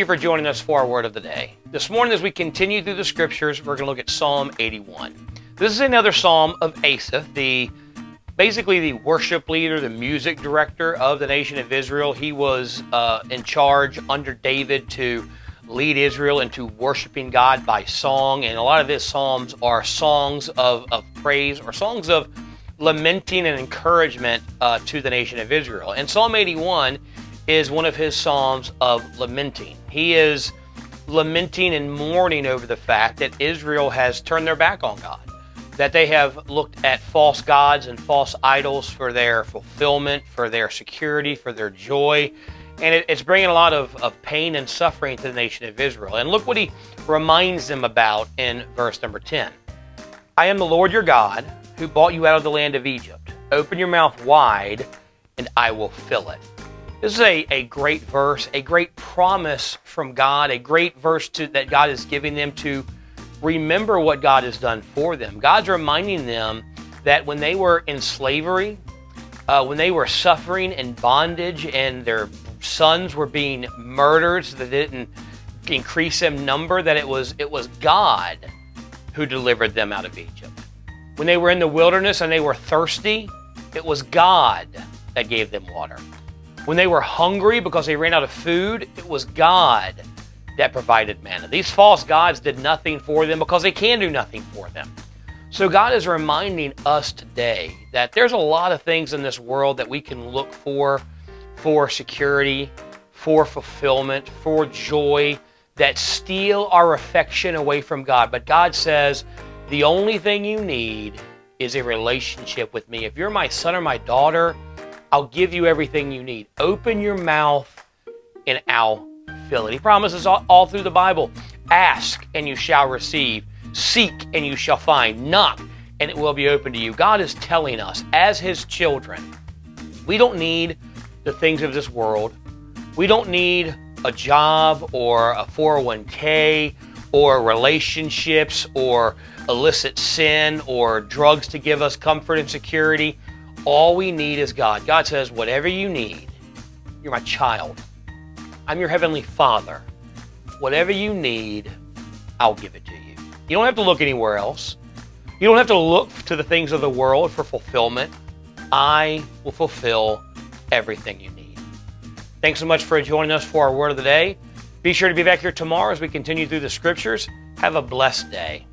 you for joining us for our word of the day. This morning, as we continue through the scriptures, we're going to look at Psalm 81. This is another psalm of Asaph, the basically the worship leader, the music director of the nation of Israel. He was uh, in charge under David to lead Israel into worshiping God by song, and a lot of his psalms are songs of, of praise or songs of lamenting and encouragement uh, to the nation of Israel. And Psalm 81 is one of his psalms of lamenting. He is lamenting and mourning over the fact that Israel has turned their back on God, that they have looked at false gods and false idols for their fulfillment, for their security, for their joy. And it, it's bringing a lot of, of pain and suffering to the nation of Israel. And look what he reminds them about in verse number 10 I am the Lord your God who brought you out of the land of Egypt. Open your mouth wide, and I will fill it. This is a, a great verse, a great promise from God, a great verse to, that God is giving them to remember what God has done for them. God's reminding them that when they were in slavery, uh, when they were suffering in bondage and their sons were being murdered so that they didn't increase in number, that it was it was God who delivered them out of Egypt. When they were in the wilderness and they were thirsty, it was God that gave them water. When they were hungry because they ran out of food, it was God that provided manna. These false gods did nothing for them because they can do nothing for them. So God is reminding us today that there's a lot of things in this world that we can look for for security, for fulfillment, for joy that steal our affection away from God. But God says, the only thing you need is a relationship with me. If you're my son or my daughter, I'll give you everything you need. Open your mouth and I'll fill it. He promises all, all, through the Bible ask and you shall receive, seek and you shall find, knock and it will be open to you. God is telling us, as His children, we don't need the things of this world. We don't need a job or a 401k or relationships or illicit sin or drugs to give us comfort and security. All we need is God. God says, whatever you need, you're my child. I'm your heavenly father. Whatever you need, I'll give it to you. You don't have to look anywhere else. You don't have to look to the things of the world for fulfillment. I will fulfill everything you need. Thanks so much for joining us for our word of the day. Be sure to be back here tomorrow as we continue through the scriptures. Have a blessed day.